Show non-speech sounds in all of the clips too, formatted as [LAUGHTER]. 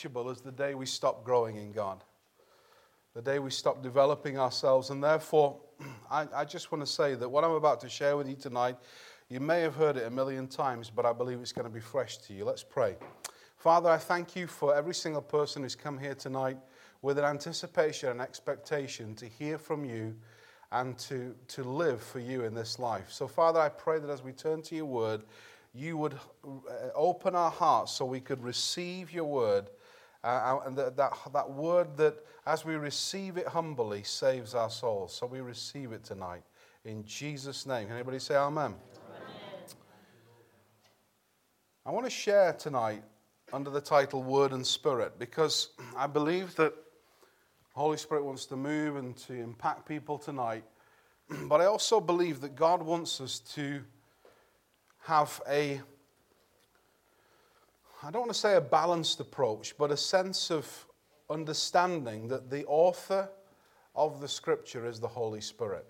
unteachable is the day we stop growing in God, the day we stop developing ourselves. And therefore, [CLEARS THROAT] I, I just want to say that what I'm about to share with you tonight, you may have heard it a million times, but I believe it's going to be fresh to you. Let's pray. Father, I thank you for every single person who's come here tonight with an anticipation and expectation to hear from you and to, to live for you in this life. So, Father, I pray that as we turn to your word, you would uh, open our hearts so we could receive your word. Uh, and that, that, that word that, as we receive it humbly, saves our souls. So we receive it tonight. In Jesus' name. Can anybody say amen? amen? I want to share tonight under the title Word and Spirit because I believe that Holy Spirit wants to move and to impact people tonight. [CLEARS THROAT] But I also believe that God wants us to have a, I don't want to say a balanced approach, but a sense of understanding that the author of the scripture is the Holy Spirit.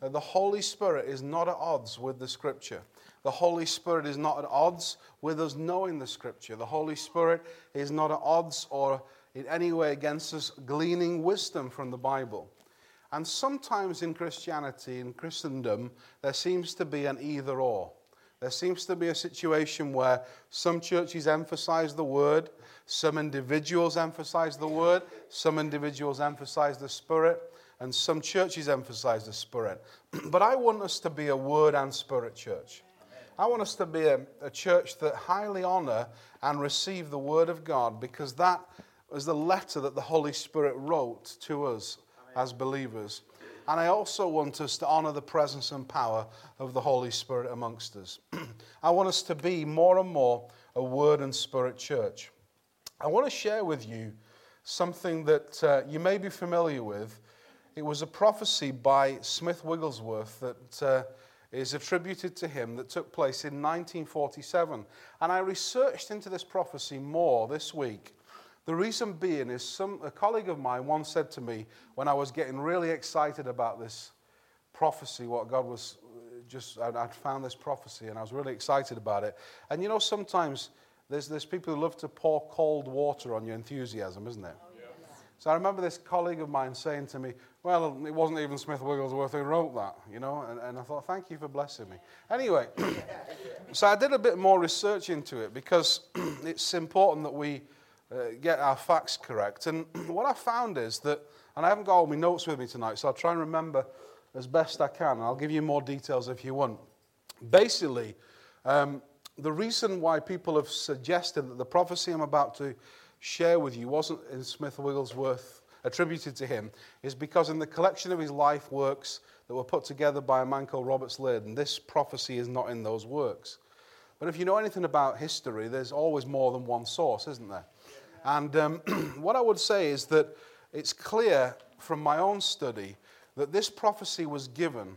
That the Holy Spirit is not at odds with the scripture. The Holy Spirit is not at odds with us knowing the scripture. The Holy Spirit is not at odds or in any way against us gleaning wisdom from the Bible. And sometimes in Christianity, in Christendom, there seems to be an either or. There seems to be a situation where some churches emphasize the word, some individuals emphasize the word, some individuals emphasize the spirit, and some churches emphasize the spirit. [CLEARS THROAT] but I want us to be a word and spirit church. I want us to be a, a church that highly honor and receive the word of God because that was the letter that the Holy Spirit wrote to us as believers. And I also want us to honor the presence and power of the Holy Spirit amongst us. [CLEARS THROAT] I want us to be more and more a word and spirit church. I want to share with you something that uh, you may be familiar with. It was a prophecy by Smith Wigglesworth that uh, is attributed to him that took place in 1947. And I researched into this prophecy more this week. The reason being is some, a colleague of mine once said to me when I was getting really excited about this prophecy, what God was uh, just, I'd, I'd found this prophecy and I was really excited about it. And you know, sometimes there's, there's people who love to pour cold water on your enthusiasm, isn't there? Oh, so I remember this colleague of mine saying to me, Well, it wasn't even Smith Wigglesworth who wrote that, you know, and, and I thought, Thank you for blessing me. Anyway, [COUGHS] so I did a bit more research into it because [CLEARS THROAT] it's important that we uh, get our facts correct. And [CLEARS THROAT] what I found is that, and I haven't got all my notes with me tonight, so I'll try and remember as best I can. I'll give you more details if you want. Basically, um, the reason why people have suggested that the prophecy I'm about to share with you wasn't in Smith Wigglesworth attributed to him is because in the collection of his life works that were put together by a man called Roberts Liardon, this prophecy is not in those works. But if you know anything about history, there's always more than one source, isn't there? And um, [CLEARS THROAT] what I would say is that it's clear from my own study that this prophecy was given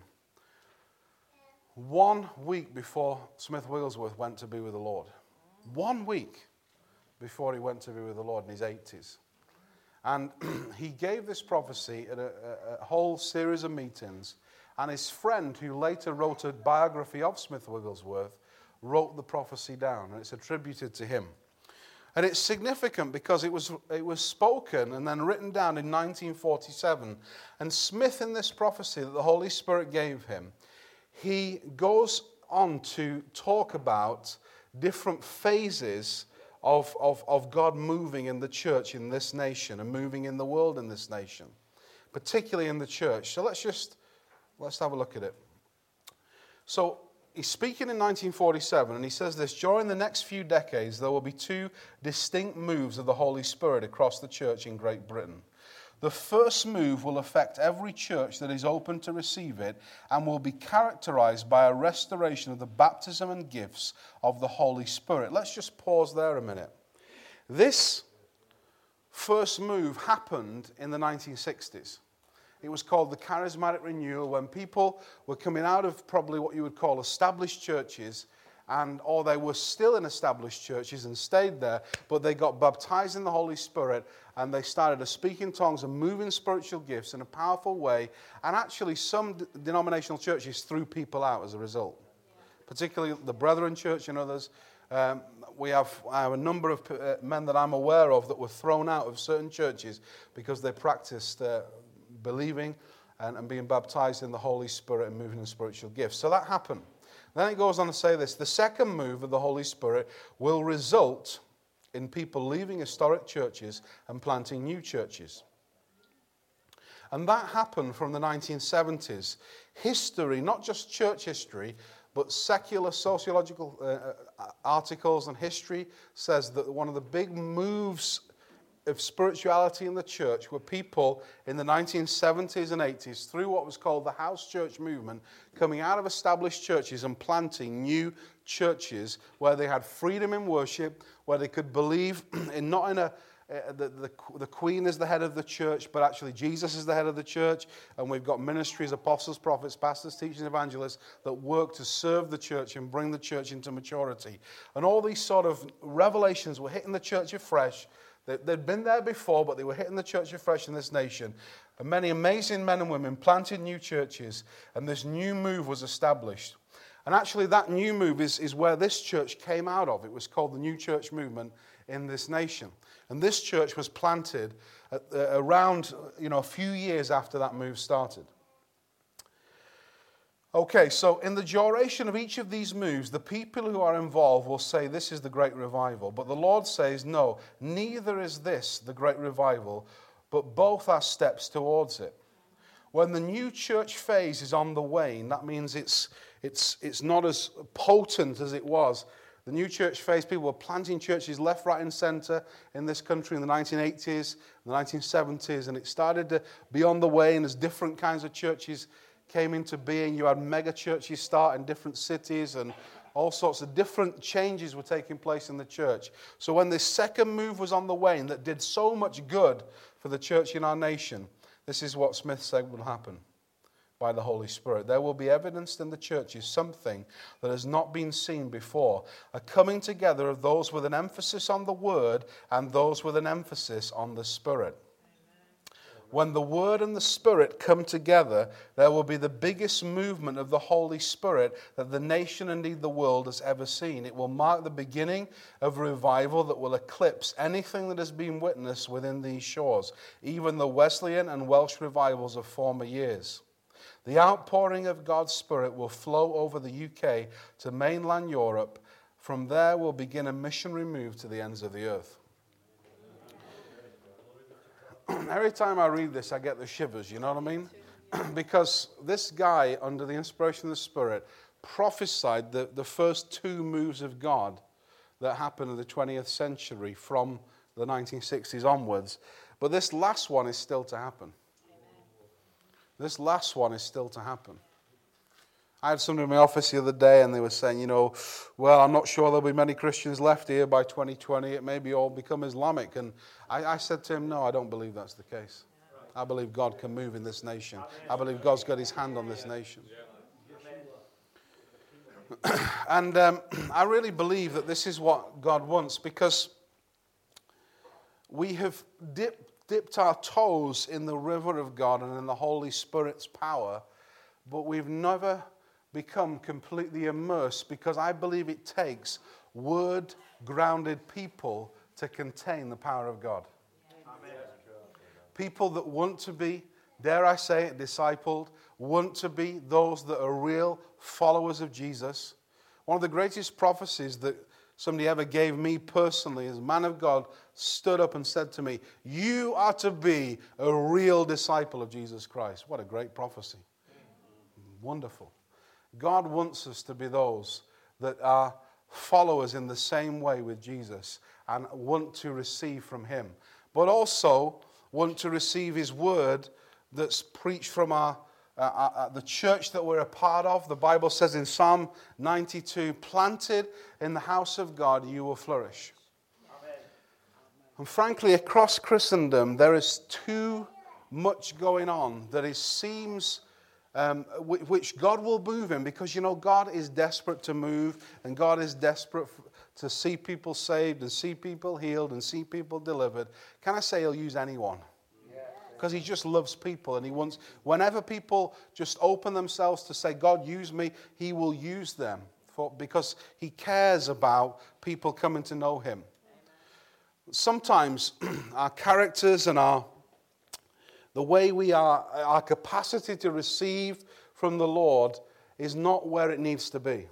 one week before Smith Wigglesworth went to be with the Lord. One week before he went to be with the Lord in his 80s. And [CLEARS THROAT] he gave this prophecy at a, a, a, whole series of meetings. And his friend, who later wrote a biography of Smith Wigglesworth, wrote the prophecy down, and it's attributed to him. And it's significant because it was, it was spoken and then written down in 1947. And Smith, in this prophecy that the Holy Spirit gave him, he goes on to talk about different phases of, of, of God moving in the church in this nation and moving in the world in this nation, particularly in the church. So let's just let's have a look at it. So he's speaking in 1947, and he says this during the next few decades, there will be two distinct moves of the Holy Spirit across the church in Great Britain. The first move will affect every church that is open to receive it and will be characterized by a restoration of the baptism and gifts of the Holy Spirit. Let's just pause there a minute. This first move happened in the 1960s. It was called the charismatic renewal when people were coming out of probably what you would call established churches and or they were still in established churches and stayed there, but they got baptized in the Holy Spirit and they started to speak in tongues and move in spiritual gifts in a powerful way. And actually, some denominational churches threw people out as a result, particularly the Brethren Church and others. Um, we have, have a number of uh, men that I'm aware of that were thrown out of certain churches because they practiced uh, believing and, and being baptized in the Holy Spirit and moving in spiritual gifts. So that happened. Then it goes on to say this the second move of the Holy Spirit will result in people leaving historic churches and planting new churches. And that happened from the 1970s. History, not just church history, but secular sociological uh, uh, articles and history says that one of the big moves of spirituality in the church were people in the 1970s and 80s through what was called the house church movement coming out of established churches and planting new churches where they had freedom in worship where they could believe [CLEARS THROAT] in not in a uh, the, the, the queen is the head of the church, but actually Jesus is the head of the church. And we've got ministries, apostles, prophets, pastors, teachers, evangelists that work to serve the church and bring the church into maturity. And all these sort of revelations were hitting the church afresh. They'd been there before, but they were hitting the church afresh in this nation. And many amazing men and women planted new churches, and this new move was established. And actually, that new move is, is where this church came out of. It was called the New Church Movement in this nation. And this church was planted at, uh, around you know, a few years after that move started. Okay, so in the duration of each of these moves, the people who are involved will say this is the great revival. But the Lord says, no, neither is this the great revival, but both are steps towards it. When the new church phase is on the wane, that means it's, it's, it's not as potent as it was the new church phase, people were planting churches left, right, and center in this country in the 1980s, the 1970s, and it started to be on the way, and as different kinds of churches came into being, you had mega churches start in different cities, and all sorts of different changes were taking place in the church. So when this second move was on the wane that did so much good for the church in our nation, this is what Smith said would happen by the Holy Spirit. There will be evidenced in the churches something that has not been seen before a coming together of those with an emphasis on the Word and those with an emphasis on the Spirit. When the Word and the Spirit come together, there will be the biggest movement of the Holy Spirit that the nation, indeed the world, has ever seen. It will mark the beginning of a revival that will eclipse anything that has been witnessed within these shores, even the Wesleyan and Welsh revivals of former years. The outpouring of God's Spirit will flow over the UK to mainland Europe. From there, we'll begin a missionary move to the ends of the earth. [CLEARS THROAT] Every time I read this, I get the shivers, you know what I mean? [CLEARS THROAT] because this guy, under the inspiration of the Spirit, prophesied the, the first two moves of God that happened in the 20th century from the 1960s onwards. But this last one is still to happen. This last one is still to happen. I had somebody in my office the other day and they were saying, you know, well, I'm not sure there'll be many Christians left here by 2020. It may be all become Islamic. And I, I said to him, no, I don't believe that's the case. I believe God can move in this nation. I believe God's got his hand on this nation. [CLEARS THROAT] and um, [CLEARS THROAT] I really believe that this is what God wants because we have dipped dipped our toes in the river of God and in the Holy Spirit's power, but we've never become completely immersed because I believe it takes word grounded people to contain the power of God. Amen. People that want to be, dare I say it, discipled, want to be those that are real followers of Jesus. One of the greatest prophecies that somebody ever gave me personally as a man of God stood up and said to me, You are to be a real disciple of Jesus Christ. What a great prophecy. Wonderful. God wants us to be those that are followers in the same way with Jesus and want to receive from Him, but also want to receive His word that's preached from our uh, uh, uh, the church that we're a part of. The Bible says in Psalm 92 planted in the house of God, you will flourish. Amen. And frankly, across Christendom, there is too much going on that it seems. Um, which God will move in because you know God is desperate to move and God is desperate to see people saved and see people healed and see people delivered. Can I say He'll use anyone? because he just loves people and he wants, whenever people just open themselves to say, God, use me, he will use them for, because He cares about people coming to know Him. Sometimes [CLEARS THROAT] our characters and our the way we are, our capacity to receive from the Lord is not where it needs to be.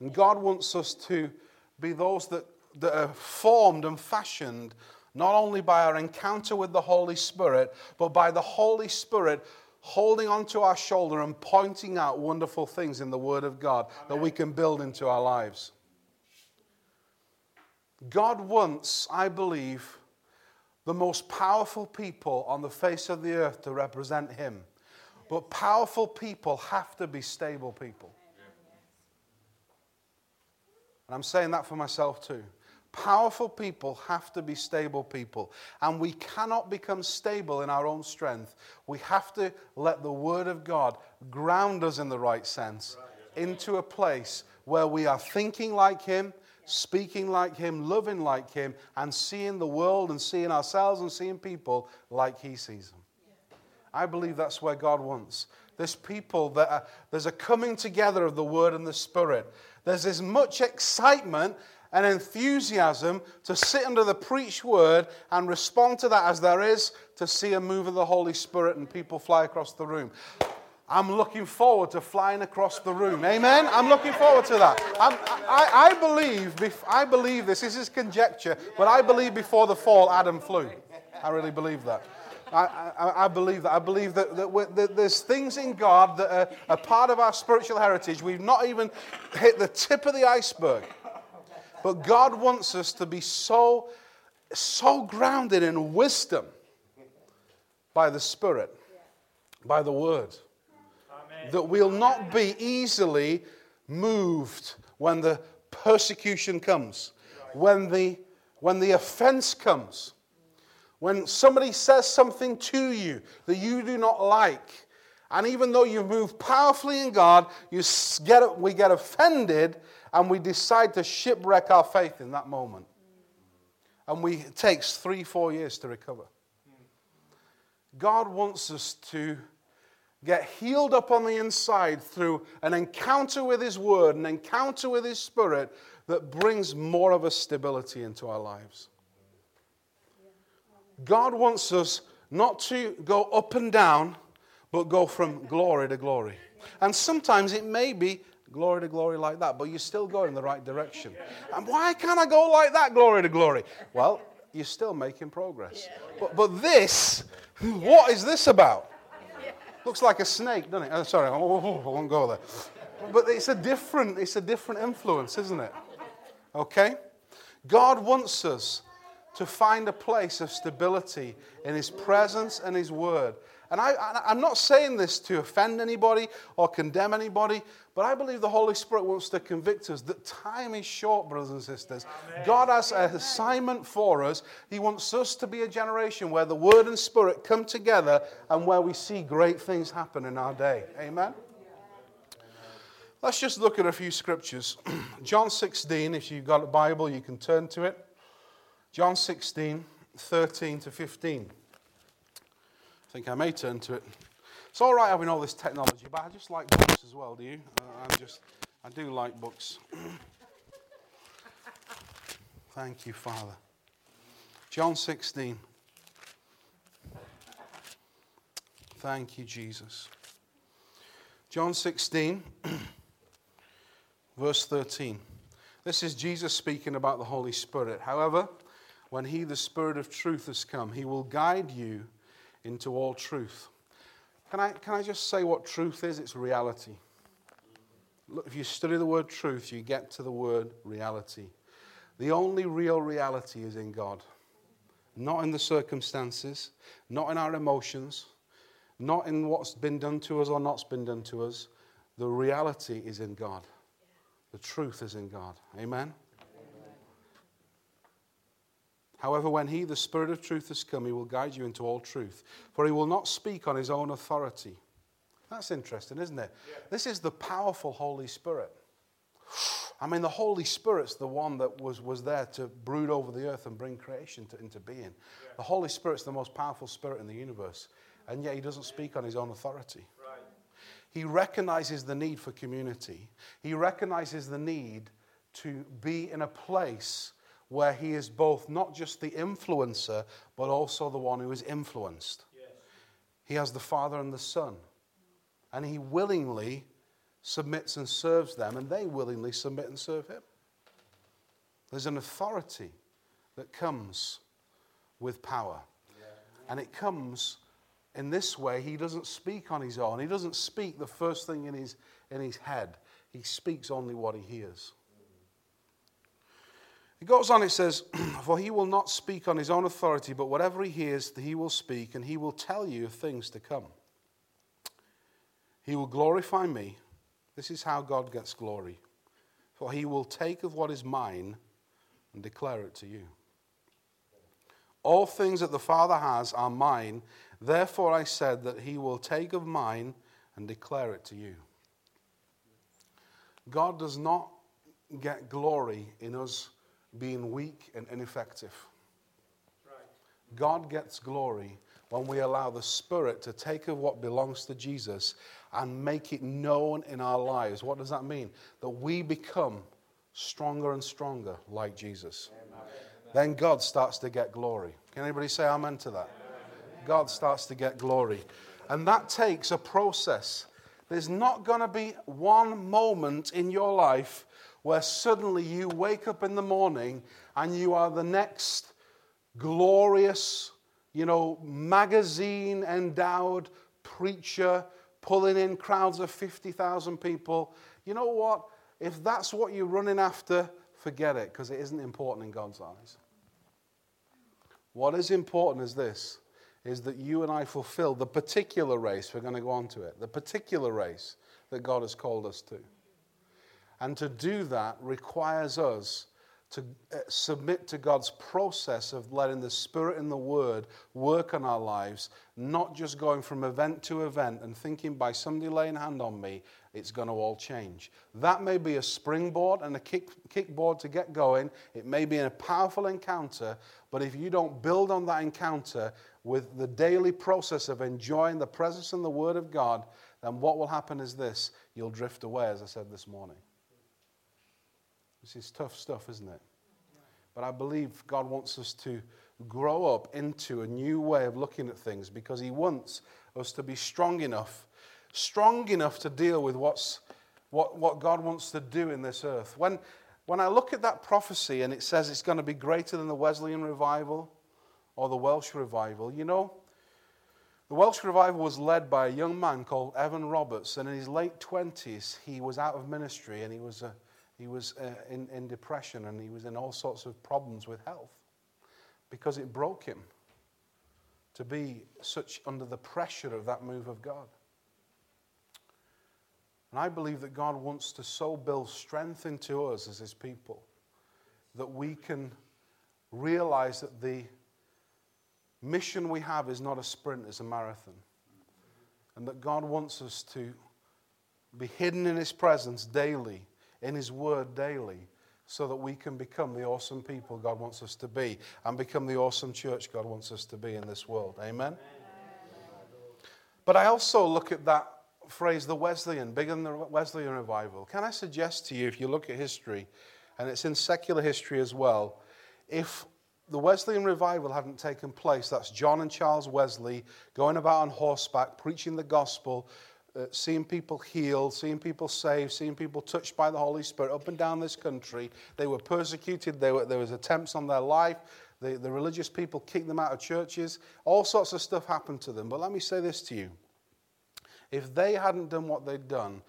And God wants us to be those that, that are formed and fashioned not only by our encounter with the Holy Spirit, but by the Holy Spirit holding onto our shoulder and pointing out wonderful things in the Word of God Amen. that we can build into our lives. God wants, I believe, the most powerful people on the face of the earth to represent Him. But powerful people have to be stable people. And I'm saying that for myself too. Powerful people have to be stable people. And we cannot become stable in our own strength. We have to let the Word of God ground us in the right sense into a place where we are thinking like Him, speaking like Him, loving like Him, and seeing the world and seeing ourselves and seeing people like He sees them. I believe that's where God wants. There's people that are, there's a coming together of the Word and the Spirit. There's as much excitement and enthusiasm to sit under the preached word and respond to that as there is to see a move of the Holy Spirit and people fly across the room. I'm looking forward to flying across the room. Amen? I'm looking forward to that. I, I, believe, I believe this. This is conjecture, but I believe before the fall, Adam flew. I really believe that. I, I, I, believe that. I believe that, that, that, there's things in God that are, are part of our spiritual heritage. We've not even hit the tip of the iceberg. But God wants us to be so, so grounded in wisdom by the Spirit, by the Word. That we'll not be easily moved when the persecution comes, when the, when the offense comes, when somebody says something to you that you do not like. And even though you move powerfully in God, you get, we get offended and we decide to shipwreck our faith in that moment. And we, it takes three, four years to recover. God wants us to get healed up on the inside through an encounter with His Word, an encounter with His Spirit that brings more of a stability into our lives. God wants us not to go up and down, but go from glory to glory. And sometimes it may be glory to glory like that, but you're still going in the right direction. And why can't I go like that, glory to glory? Well, you're still making progress. But, but this, what is this about? Looks like a snake, doesn't it? Oh, sorry, [LAUGHS] I won't go there. But it's a different, it's a different influence, isn't it? Okay? God wants us to find a place of stability in His presence and His word. And I, am not saying this to offend anybody or condemn anybody, but I believe the Holy Spirit wants to convict us that time is short, brothers and sisters. Amen. God has an assignment for us. He wants us to be a generation where the Word and Spirit come together and where we see great things happen in our day. Amen? Let's just look at a few scriptures. [CLEARS THROAT] John 16, if you've got a Bible, you can turn to it. John 16, 13 to 15. I think I may turn to it. It's all right having all this technology, but I just like books as well, do you? Uh, I'm just, I do like books. [COUGHS] Thank you, Father. John 16. Thank you, Jesus. John 16, [COUGHS] verse 13. This is Jesus speaking about the Holy Spirit. However, when He, the Spirit of truth, has come, He will guide you into all truth. Can I, can I just say what truth is? It's reality. Look, if you study the word truth, you get to the word reality. The only real reality is in God, not in the circumstances, not in our emotions, not in what's been done to us or not's been done to us. The reality is in God. The truth is in God. Amen? However, when he, the Spirit of truth, has come, he will guide you into all truth. For he will not speak on his own authority. That's interesting, isn't it? Yeah. This is the powerful Holy Spirit. I mean, the Holy Spirit's the one that was, was there to brood over the earth and bring creation to, into being. Yeah. The Holy Spirit's the most powerful spirit in the universe, and yet he doesn't speak on his own authority. Right. He recognizes the need for community. He recognizes the need to be in a place where he is both not just the influencer, but also the one who is influenced. Yes. He has the Father and the Son. And he willingly submits and serves them, and they willingly submit and serve him. There's an authority that comes with power. Yeah. And it comes in this way. He doesn't speak on his own, he doesn't speak the first thing in his, in his head, he speaks only what he hears. It goes on, it says, [CLEARS THROAT] For he will not speak on his own authority, but whatever he hears, he will speak, and he will tell you of things to come. He will glorify me. This is how God gets glory. For he will take of what is mine and declare it to you. All things that the Father has are mine. Therefore I said that he will take of mine and declare it to you. God does not get glory in us being weak and ineffective. God gets glory when we allow the Spirit to take of what belongs to Jesus and make it known in our lives. What does that mean? That we become stronger and stronger like Jesus. Amen. Then God starts to get glory. Can anybody say amen to that? Amen. God starts to get glory. And that takes a process. There's not going to be one moment in your life where suddenly you wake up in the morning and you are the next glorious, you know, magazine endowed preacher pulling in crowds of 50,000 people. You know what? If that's what you're running after, forget it because it isn't important in God's eyes. What is important is this is that you and I fulfill the particular race, we're going to go on to it, the particular race that God has called us to. And to do that requires us to uh, submit to God's process of letting the Spirit and the Word work on our lives, not just going from event to event and thinking by somebody laying hand on me, it's going to all change. That may be a springboard and a kick, kickboard to get going. It may be a powerful encounter, but if you don't build on that encounter with the daily process of enjoying the presence and the Word of God, then what will happen is this you'll drift away, as I said this morning. This is tough stuff, isn't it? But I believe God wants us to grow up into a new way of looking at things because He wants us to be strong enough, strong enough to deal with what's, what, what God wants to do in this earth. When, when I look at that prophecy and it says it's going to be greater than the Wesleyan revival or the Welsh revival, you know, the Welsh revival was led by a young man called Evan Roberts, and in his late 20s, he was out of ministry and he was a he was uh, in, in depression and he was in all sorts of problems with health because it broke him to be such under the pressure of that move of God. And I believe that God wants to so build strength into us as his people that we can realize that the mission we have is not a sprint, it's a marathon. And that God wants us to be hidden in his presence daily in His Word daily so that we can become the awesome people God wants us to be and become the awesome church God wants us to be in this world. Amen? Amen. But I also look at that phrase, the Wesleyan, bigger than the Wesleyan revival. Can I suggest to you, if you look at history, and it's in secular history as well, if the Wesleyan revival hadn't taken place, that's John and Charles Wesley going about on horseback, preaching the gospel, uh, seeing people healed, seeing people saved, seeing people touched by the Holy Spirit up and down this country. They were persecuted, they were, there was attempts on their life. The, the religious people kicked them out of churches. All sorts of stuff happened to them. But let me say this to you. If they hadn't done what they'd done,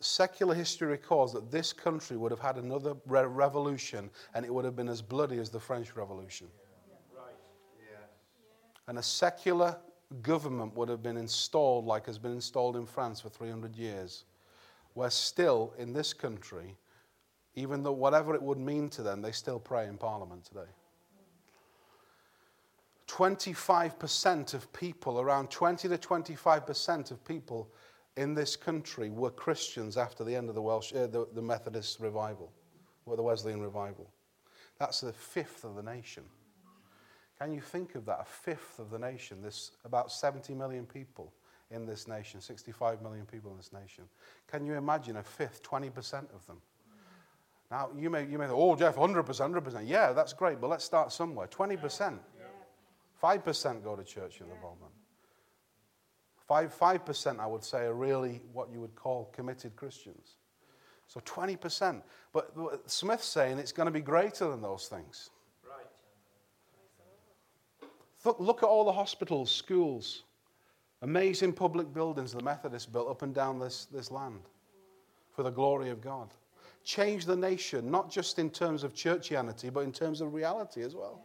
secular history records that this country would have had another re- revolution and it would have been as bloody as the French Revolution. Yeah. Right. Yeah. And a secular government would have been installed like has been installed in France for 300 years, where still in this country, even though whatever it would mean to them, they still pray in Parliament today. 25% of people, around 20 to 25% of people in this country were Christians after the end of the, Welsh, uh, the, the Methodist revival, or the Wesleyan revival. That's a fifth of the nation. Can you think of that? A fifth of the nation, this about 70 million people in this nation, 65 million people in this nation. Can you imagine a fifth, 20% of them? Now, you may, you may think, oh, Jeff, 100%, 100%. Yeah, that's great, but let's start somewhere. 20%. 5% go to church at the moment. 5, 5%, I would say, are really what you would call committed Christians. So 20%. But Smith's saying it's going to be greater than those things. Right. Look, look at all the hospitals, schools, amazing public buildings the Methodists built up and down this, this land for the glory of God. Change the nation, not just in terms of churchianity, but in terms of reality as well.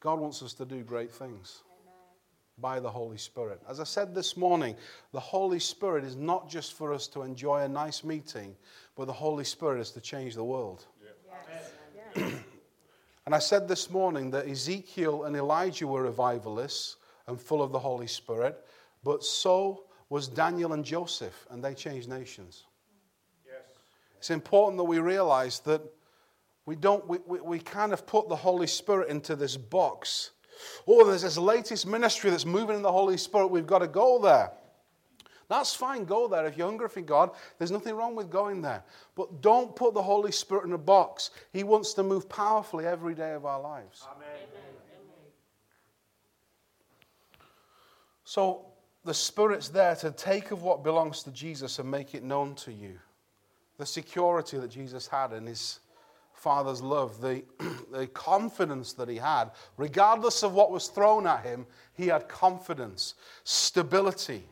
God wants us to do great things by the Holy Spirit. As I said this morning, the Holy Spirit is not just for us to enjoy a nice meeting, but the Holy Spirit is to change the world. Yes. [CLEARS THROAT] And I said this morning that Ezekiel and Elijah were revivalists and full of the Holy Spirit, but so was Daniel and Joseph, and they changed nations. Yes. It's important that we realize that we don't, we, we, we kind of put the Holy Spirit into this box. Oh, there's this latest ministry that's moving in the Holy Spirit. We've got to go there. That's fine, go there. If you're hungry for God, there's nothing wrong with going there. But don't put the Holy Spirit in a box. He wants to move powerfully every day of our lives. Amen. So the Spirit's there to take of what belongs to Jesus and make it known to you. The security that Jesus had in his Father's love, the, [CLEARS THROAT] the confidence that he had, regardless of what was thrown at him, he had confidence, stability.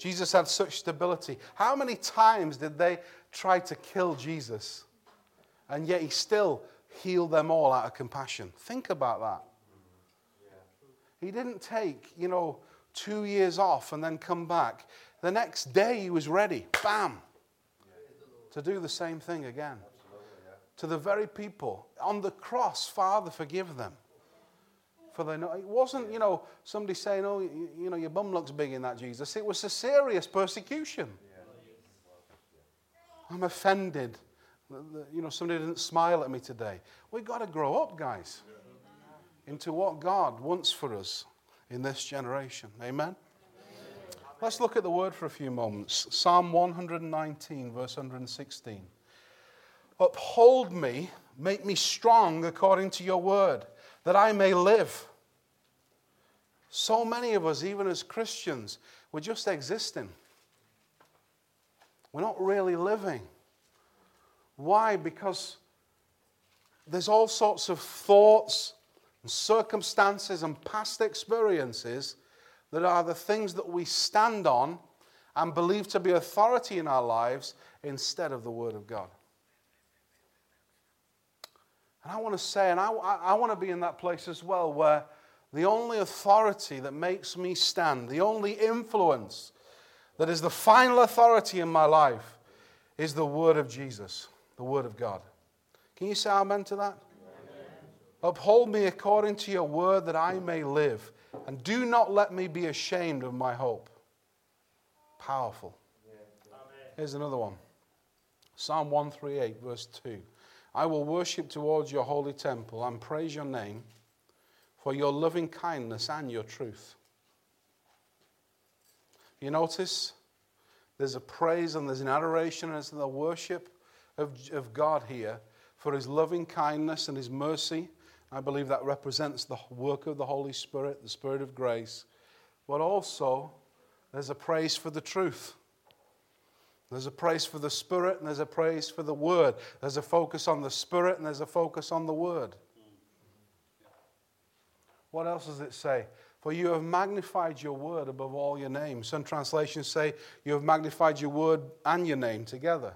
Jesus had such stability. How many times did they try to kill Jesus? And yet he still healed them all out of compassion. Think about that. He didn't take, you know, two years off and then come back. The next day he was ready, bam, to do the same thing again. To the very people on the cross, Father, forgive them. For know, it wasn't, you know, somebody saying, oh, you, you know, your bum looks big in that, Jesus. It was a serious persecution. I'm offended. You know, somebody didn't smile at me today. We've got to grow up, guys, into what God wants for us in this generation. Amen? Let's look at the word for a few moments. Psalm 119, verse 116. Uphold me, make me strong according to your word, that I may live. So many of us, even as Christians, we're just existing. We're not really living. Why? Because there's all sorts of thoughts and circumstances and past experiences that are the things that we stand on and believe to be authority in our lives instead of the Word of God. And I want to say, and I, I, want to be in that place as well, where the only authority that makes me stand, the only influence that is the final authority in my life, is the Word of Jesus, the Word of God. Can you say amen to that? Amen. Uphold me according to your word that I may live, and do not let me be ashamed of my hope. Powerful. Here's another one Psalm 138, verse 2. I will worship towards your holy temple and praise your name for your loving kindness and your truth. You notice there's a praise and there's an adoration and there's a worship of, of God here for his loving kindness and his mercy. I believe that represents the work of the Holy Spirit, the Spirit of grace. But also, there's a praise for the truth. There's a praise for the Spirit and there's a praise for the Word. There's a focus on the Spirit and there's a focus on the Word. What else does it say? For you have magnified your word above all your name. Some translations say you have magnified your word and your name together.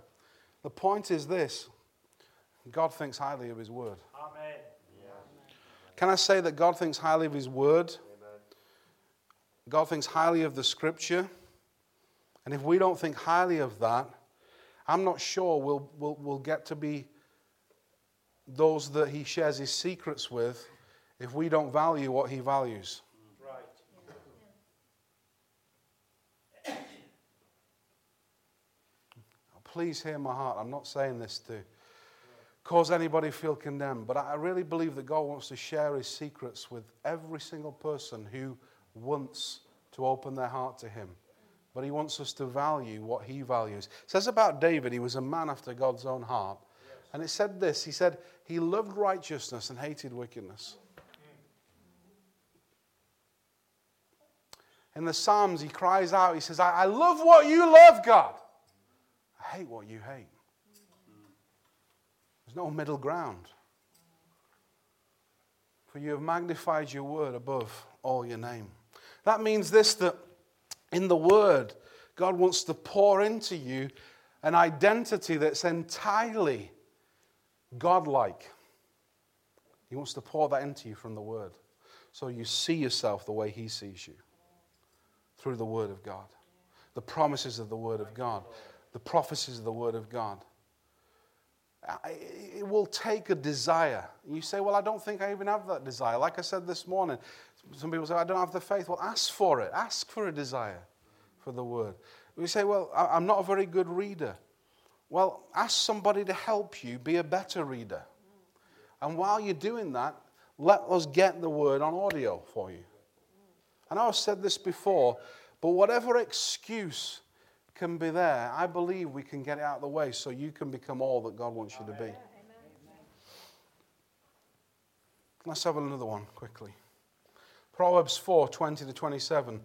The point is this God thinks highly of his word. Amen. Can I say that God thinks highly of his word? Amen. God thinks highly of the scripture. And if we don't think highly of that, I'm not sure we'll, we'll, we'll get to be those that he shares his secrets with if we don't value what he values. Right. [COUGHS] Please hear my heart. I'm not saying this to cause anybody feel condemned, but I really believe that God wants to share his secrets with every single person who wants to open their heart to Him. But He wants us to value what He values. It says about David, he was a man after God's own heart. And it said this He said, He loved righteousness and hated wickedness. In the Psalms, he cries out, he says, I, I love what you love, God. I hate what you hate. There's no middle ground. For you have magnified your word above all your name. That means this that in the word, God wants to pour into you an identity that's entirely godlike. He wants to pour that into you from the word. So you see yourself the way he sees you through the Word of God, the promises of the Word of God, the prophecies of the Word of God. It will take a desire. You say, Well, I don't think I even have that desire. Like I said this morning, some people say, I don't have the faith. Well, ask for it. Ask for a desire for the Word. We say, Well, I'm not a very good reader. Well, ask somebody to help you be a better reader. And while you're doing that, let us get the Word on audio for you. I know I've said this before, but whatever excuse can be there, I believe we can get it out of the way so you can become all that God wants you to be. Let's have another one quickly. Proverbs 4 20 to 27.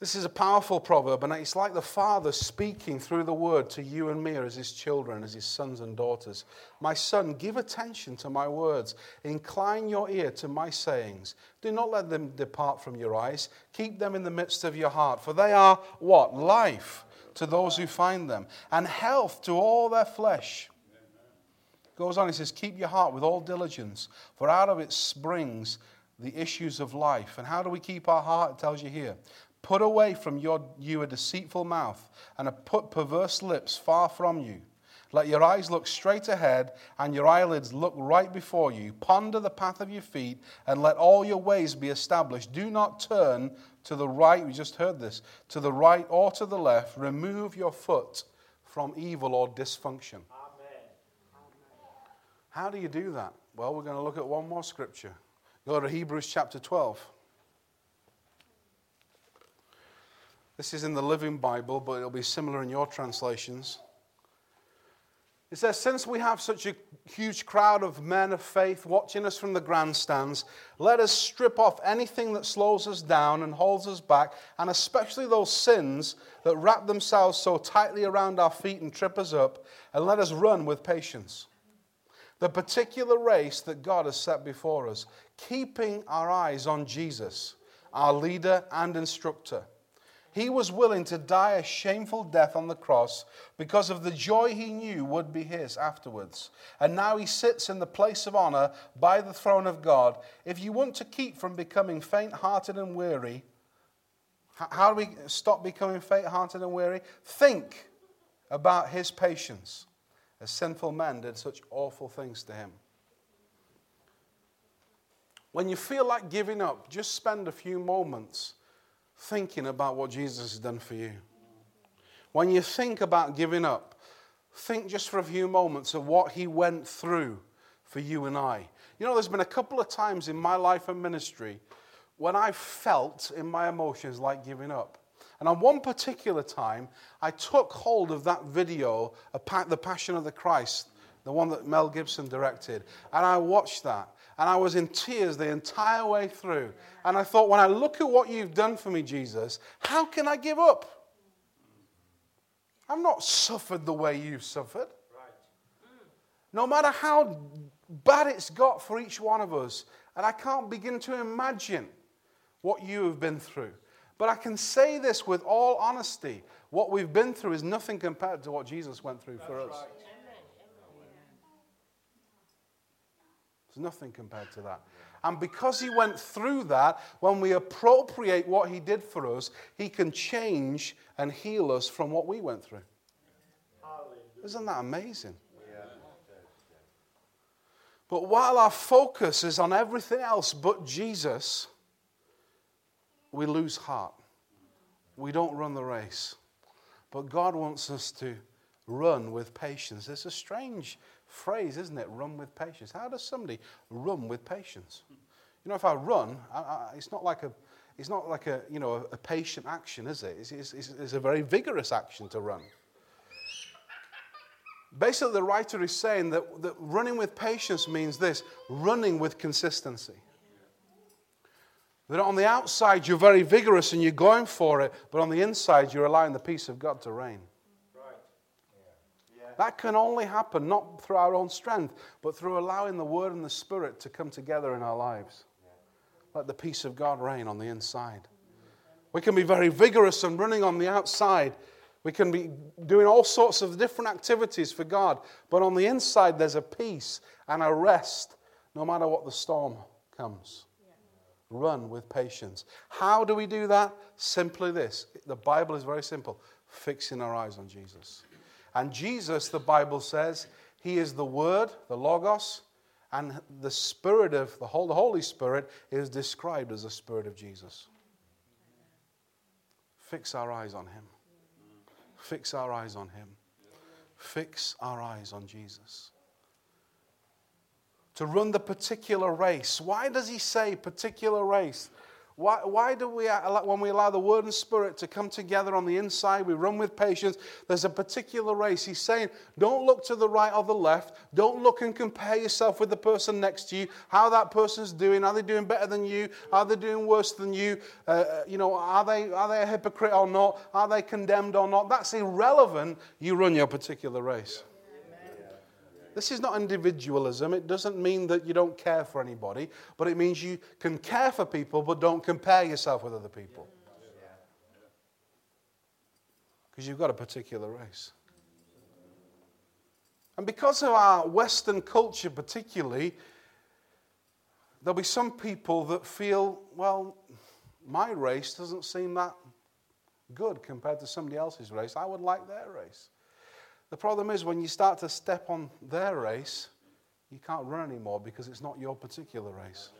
This is a powerful proverb, and it's like the Father speaking through the word to you and me as his children, as his sons and daughters. My son, give attention to my words. Incline your ear to my sayings. Do not let them depart from your eyes. Keep them in the midst of your heart, for they are what? Life to those who find them, and health to all their flesh. Goes on, he says, Keep your heart with all diligence, for out of it springs the issues of life. And how do we keep our heart? It tells you here Put away from your, you a deceitful mouth and a put perverse lips far from you. Let your eyes look straight ahead and your eyelids look right before you. Ponder the path of your feet and let all your ways be established. Do not turn to the right, we just heard this, to the right or to the left. Remove your foot from evil or dysfunction. Amen. How do you do that? Well, we're going to look at one more scripture. Go to Hebrews chapter 12. This is in the Living Bible, but it'll be similar in your translations. It says, Since we have such a huge crowd of men of faith watching us from the grandstands, let us strip off anything that slows us down and holds us back, and especially those sins that wrap themselves so tightly around our feet and trip us up, and let us run with patience. The particular race that God has set before us, keeping our eyes on Jesus, our leader and instructor he was willing to die a shameful death on the cross because of the joy he knew would be his afterwards. And now he sits in the place of honor by the throne of God. If you want to keep from becoming faint hearted and weary, how do we stop becoming faint hearted and weary? Think about his patience as sinful men did such awful things to him. When you feel like giving up, just spend a few moments thinking about what Jesus has done for you. When you think about giving up, think just for a few moments of what he went through for you and I. You know, there's been a couple of times in my life and ministry when I felt in my emotions like giving up. And on one particular time, I took hold of that video, The Passion of the Christ, the one that Mel Gibson directed, and I watched that. And I was in tears the entire way through. And I thought, when I look at what you've done for me, Jesus, how can I give up? I've not suffered the way you've suffered. No matter how bad it's got for each one of us, and I can't begin to imagine what you have been through. But I can say this with all honesty what we've been through is nothing compared to what Jesus went through for us. Right. Nothing compared to that. And because he went through that, when we appropriate what he did for us, he can change and heal us from what we went through. Isn't that amazing? But while our focus is on everything else but Jesus, we lose heart. We don't run the race. But God wants us to run with patience. It's a strange phrase, isn't it? Run with patience. How does somebody run with patience? You know, if I run, I, I, it's not like a, it's not like a, you know, a, a patient action, is it? It's, it's, it's a very vigorous action to run. Basically, the writer is saying that, that running with patience means this running with consistency. That on the outside, you're very vigorous and you're going for it, but on the inside, you're allowing the peace of God to reign. That can only happen not through our own strength, but through allowing the Word and the Spirit to come together in our lives. Let the peace of God reign on the inside. We can be very vigorous and running on the outside. We can be doing all sorts of different activities for God, but on the inside, there's a peace and a rest no matter what the storm comes. Run with patience. How do we do that? Simply this the Bible is very simple fixing our eyes on Jesus. And Jesus, the Bible says, He is the Word, the Logos, and the Spirit of the Holy Spirit is described as the Spirit of Jesus. Fix our eyes on Him. Fix our eyes on Him. Fix our eyes on Jesus. To run the particular race. Why does He say particular race? Why, why do we, when we allow the Word and Spirit to come together on the inside, we run with patience? There's a particular race. He's saying, don't look to the right or the left. Don't look and compare yourself with the person next to you, how that person's doing. Are they doing better than you? Are they doing worse than you? Uh, uh you know, are they, are they a hypocrite or not? Are they condemned or not? That's irrelevant. You run your particular race. This is not individualism. It doesn't mean that you don't care for anybody, but it means you can care for people, but don't compare yourself with other people. Because you've got a particular race. And because of our Western culture, particularly, there'll be some people that feel, well, my race doesn't seem that good compared to somebody else's race. I would like their race. The problem is when you start to step on their race, you can't run anymore because it's not your particular race.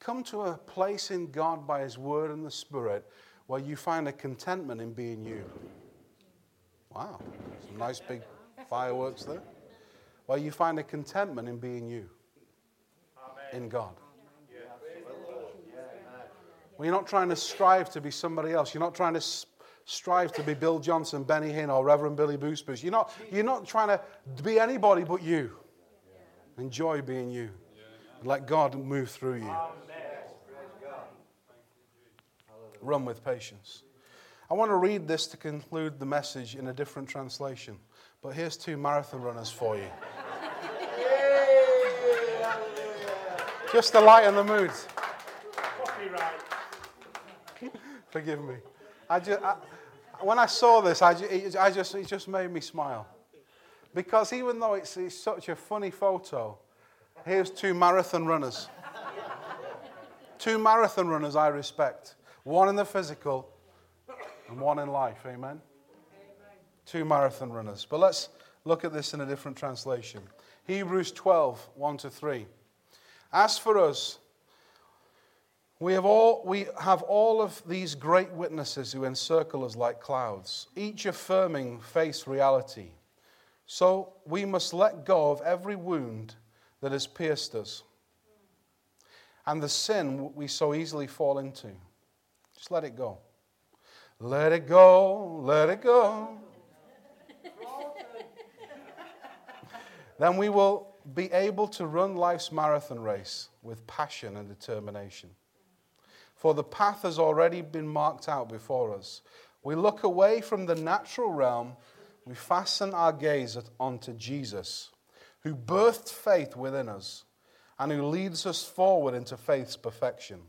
Come to a place in God by His Word and the Spirit where you find a contentment in being you. Wow, some nice big fireworks there. Where you find a contentment in being you in God. Well, you're not trying to strive to be somebody else. You're not trying to strive to be Bill Johnson, Benny Hinn, or Reverend Billy Boosbush. You're not, you're not trying to be anybody but you. Enjoy being you. Let God move through you. Run with patience. I want to read this to conclude the message in a different translation. But here's two marathon runners for you. Just to lighten the mood. [LAUGHS] Forgive me. I just, I, when I saw this, I, just, I just, it just made me smile. Because even though it's, it's such a funny photo, here's two marathon runners. two marathon runners I respect. One in the physical and one in life. Amen? Amen? Two marathon runners. But let's look at this in a different translation. Hebrews 12, 1 to 3. As for us, we have, all, we have all of these great witnesses who encircle us like clouds, each affirming face reality. So we must let go of every wound that has pierced us and the sin we so easily fall into. Just let it go. Let it go, let it go. then we will be able to run life's marathon race with passion and determination for the path has already been marked out before us. We look away from the natural realm, we fasten our gaze onto Jesus, who birthed faith within us and who leads us forward into faith's perfection.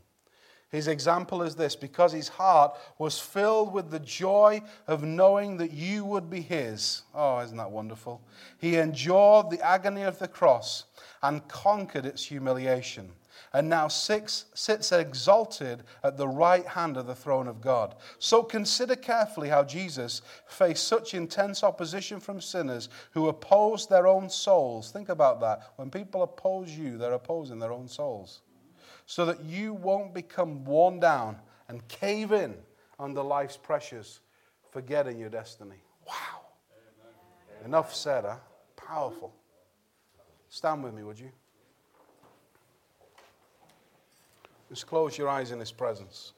His example is this because his heart was filled with the joy of knowing that you would be his. Oh, isn't that wonderful? He endured the agony of the cross and conquered its humiliation and now six, sits exalted at the right hand of the throne of God. So consider carefully how Jesus faced such intense opposition from sinners who opposed their own souls. Think about that. When people oppose you, they're opposing their own souls. So that you won't become worn down and cave in under life's pressures, forgetting your destiny. Wow. Enough said, huh? Powerful. Stand with me, would you? Just close your eyes in His presence.